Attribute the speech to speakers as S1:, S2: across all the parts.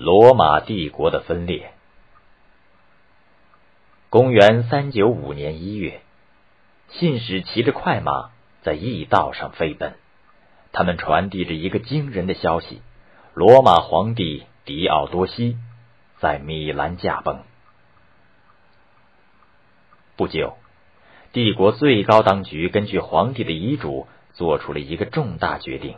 S1: 罗马帝国的分裂。公元三九五年一月，信使骑着快马在驿道上飞奔，他们传递着一个惊人的消息：罗马皇帝狄奥多西在米兰驾崩。不久。帝国最高当局根据皇帝的遗嘱，做出了一个重大决定，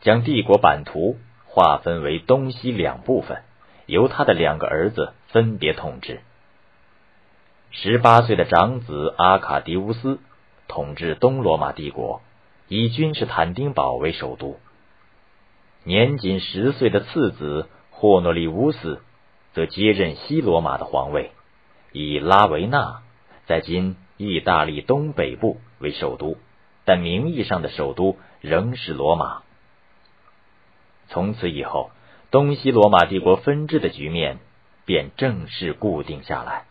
S1: 将帝国版图划分为东西两部分，由他的两个儿子分别统治。十八岁的长子阿卡迪乌斯统治东罗马帝国，以君士坦丁堡为首都；年仅十岁的次子霍诺利乌斯则接任西罗马的皇位，以拉维纳在今。意大利东北部为首都，但名义上的首都仍是罗马。从此以后，东西罗马帝国分治的局面便正式固定下来。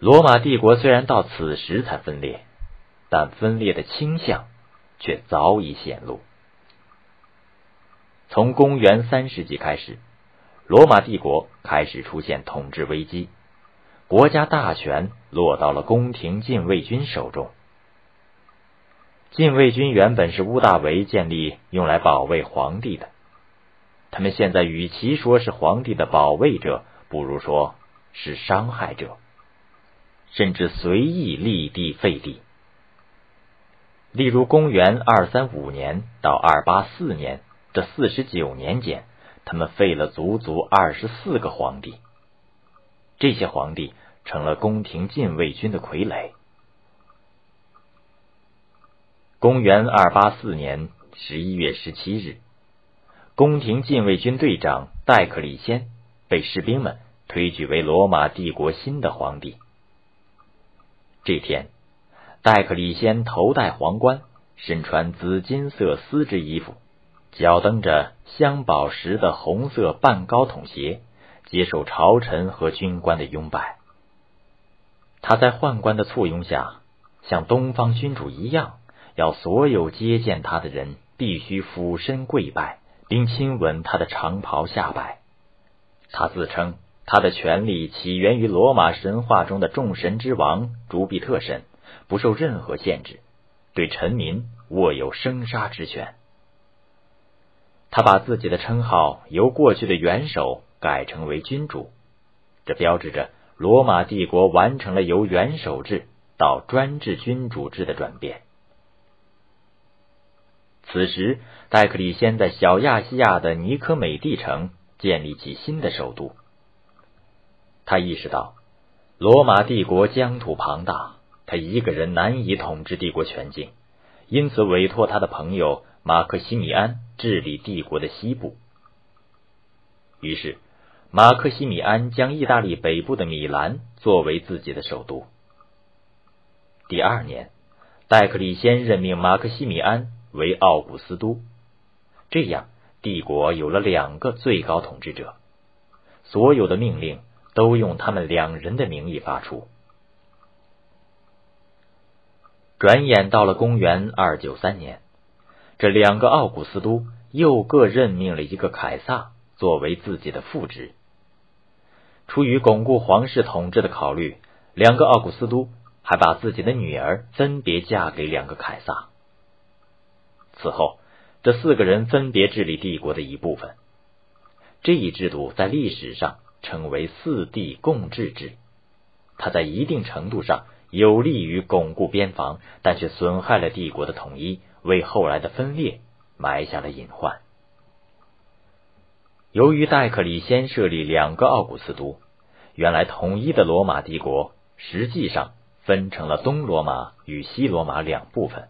S1: 罗马帝国虽然到此时才分裂，但分裂的倾向却早已显露。从公元三世纪开始，罗马帝国开始出现统治危机。国家大权落到了宫廷禁卫军手中。禁卫军原本是屋大维建立用来保卫皇帝的，他们现在与其说是皇帝的保卫者，不如说是伤害者，甚至随意立地废地。例如，公元二三五年到二八四年这四十九年间，他们废了足足二十四个皇帝。这些皇帝成了宫廷禁卫军的傀儡。公元二八四年十一月十七日，宫廷禁卫军队长戴克里先被士兵们推举为罗马帝国新的皇帝。这天，戴克里先头戴皇冠，身穿紫金色丝质衣服，脚蹬着镶宝石的红色半高筒鞋。接受朝臣和军官的拥拜，他在宦官的簇拥下，像东方君主一样，要所有接见他的人必须俯身跪拜，并亲吻他的长袍下摆。他自称他的权力起源于罗马神话中的众神之王朱庇特神，不受任何限制，对臣民握有生杀之权。他把自己的称号由过去的元首。改成为君主，这标志着罗马帝国完成了由元首制到专制君主制的转变。此时，戴克里先在小亚细亚的尼科美蒂城建立起新的首都。他意识到罗马帝国疆土庞大，他一个人难以统治帝国全境，因此委托他的朋友马克西米安治理帝国的西部。于是。马克西米安将意大利北部的米兰作为自己的首都。第二年，戴克里先任命马克西米安为奥古斯都，这样帝国有了两个最高统治者，所有的命令都用他们两人的名义发出。转眼到了公元二九三年，这两个奥古斯都又各任命了一个凯撒作为自己的副职。出于巩固皇室统治的考虑，两个奥古斯都还把自己的女儿分别嫁给两个凯撒。此后，这四个人分别治理帝国的一部分。这一制度在历史上称为“四帝共治制”。它在一定程度上有利于巩固边防，但却损害了帝国的统一，为后来的分裂埋下了隐患。由于戴克里先设立两个奥古斯都，原来统一的罗马帝国实际上分成了东罗马与西罗马两部分。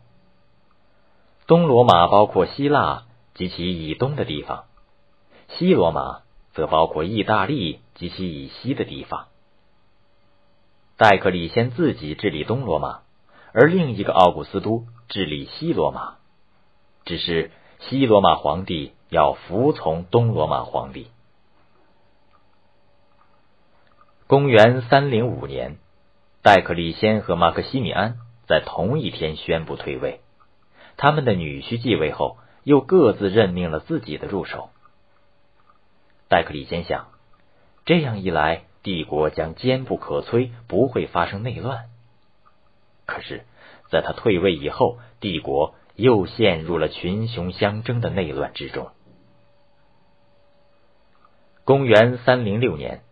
S1: 东罗马包括希腊及其以东的地方，西罗马则包括意大利及其以西的地方。戴克里先自己治理东罗马，而另一个奥古斯都治理西罗马，只是西罗马皇帝。要服从东罗马皇帝。公元三零五年，戴克里先和马克西米安在同一天宣布退位。他们的女婿继位后，又各自任命了自己的助手。戴克里先想，这样一来，帝国将坚不可摧，不会发生内乱。可是，在他退位以后，帝国又陷入了群雄相争的内乱之中。公元三零六年，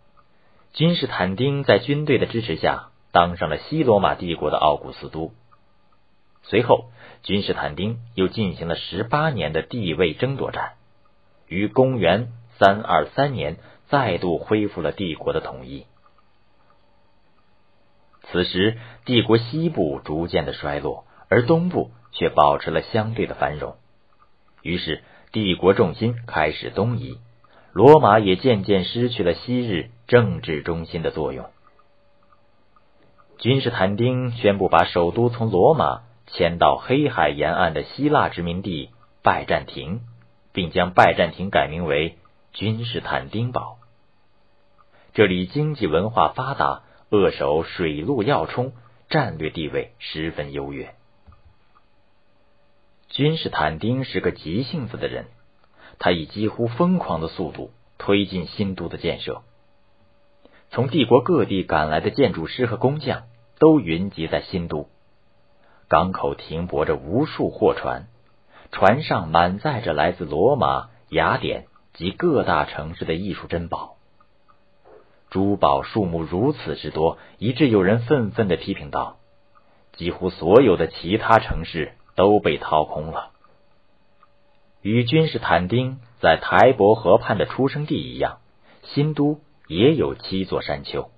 S1: 君士坦丁在军队的支持下当上了西罗马帝国的奥古斯都。随后，君士坦丁又进行了十八年的地位争夺战，于公元三二三年再度恢复了帝国的统一。此时，帝国西部逐渐的衰落，而东部却保持了相对的繁荣。于是，帝国重心开始东移，罗马也渐渐失去了昔日政治中心的作用。君士坦丁宣布把首都从罗马。迁到黑海沿岸的希腊殖民地拜占庭，并将拜占庭改名为君士坦丁堡。这里经济文化发达，扼守水陆要冲，战略地位十分优越。君士坦丁是个急性子的人，他以几乎疯狂的速度推进新都的建设。从帝国各地赶来的建筑师和工匠都云集在新都。港口停泊着无数货船，船上满载着来自罗马、雅典及各大城市的艺术珍宝。珠宝数目如此之多，以致有人愤愤的批评道：“几乎所有的其他城市都被掏空了。”与君士坦丁在台伯河畔的出生地一样，新都也有七座山丘。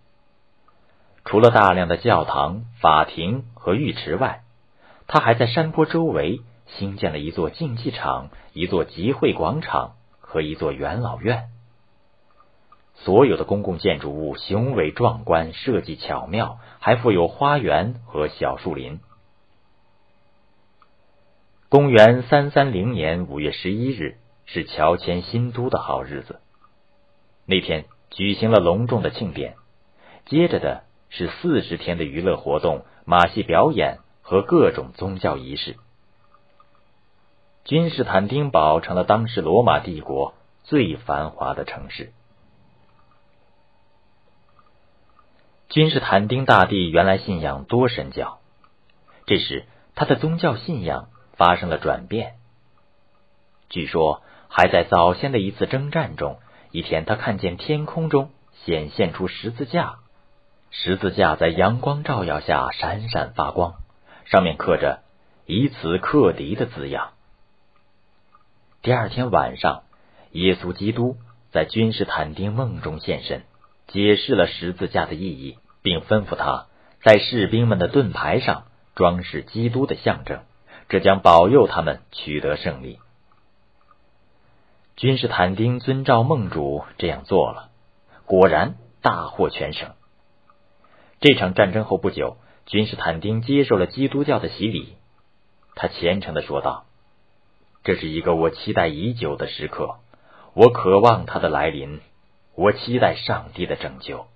S1: 除了大量的教堂、法庭和浴池外，他还在山坡周围兴建了一座竞技场、一座集会广场和一座元老院。所有的公共建筑物雄伟壮观，设计巧妙，还附有花园和小树林。公元三三零年五月十一日是乔迁新都的好日子。那天举行了隆重的庆典，接着的是四十天的娱乐活动、马戏表演。和各种宗教仪式，君士坦丁堡成了当时罗马帝国最繁华的城市。君士坦丁大帝原来信仰多神教，这时他的宗教信仰发生了转变。据说，还在早先的一次征战中，一天他看见天空中显现出十字架，十字架在阳光照耀下闪闪发光。上面刻着“以此克敌”的字样。第二天晚上，耶稣基督在君士坦丁梦中现身，解释了十字架的意义，并吩咐他在士兵们的盾牌上装饰基督的象征，这将保佑他们取得胜利。君士坦丁遵照梦主这样做了，果然大获全胜。这场战争后不久。君士坦丁接受了基督教的洗礼，他虔诚的说道：“这是一个我期待已久的时刻，我渴望它的来临，我期待上帝的拯救。”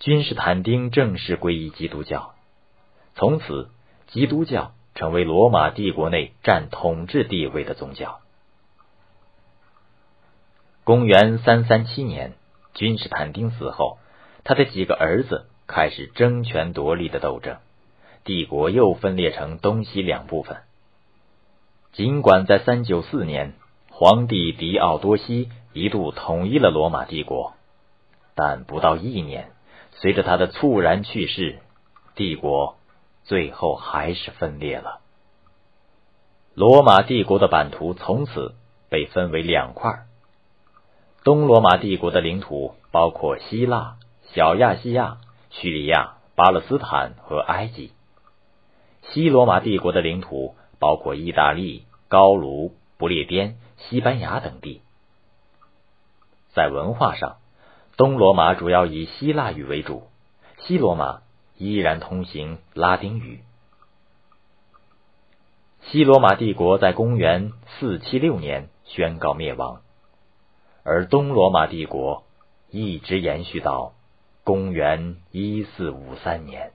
S1: 君士坦丁正式皈依基督教，从此基督教成为罗马帝国内占统治地位的宗教。公元三三七年，君士坦丁死后，他的几个儿子。开始争权夺利的斗争，帝国又分裂成东西两部分。尽管在三九四年，皇帝狄奥多西一度统一了罗马帝国，但不到一年，随着他的猝然去世，帝国最后还是分裂了。罗马帝国的版图从此被分为两块：东罗马帝国的领土包括希腊、小亚细亚。叙利亚、巴勒斯坦和埃及，西罗马帝国的领土包括意大利、高卢、不列颠、西班牙等地。在文化上，东罗马主要以希腊语为主，西罗马依然通行拉丁语。西罗马帝国在公元四七六年宣告灭亡，而东罗马帝国一直延续到。公元一四五三年。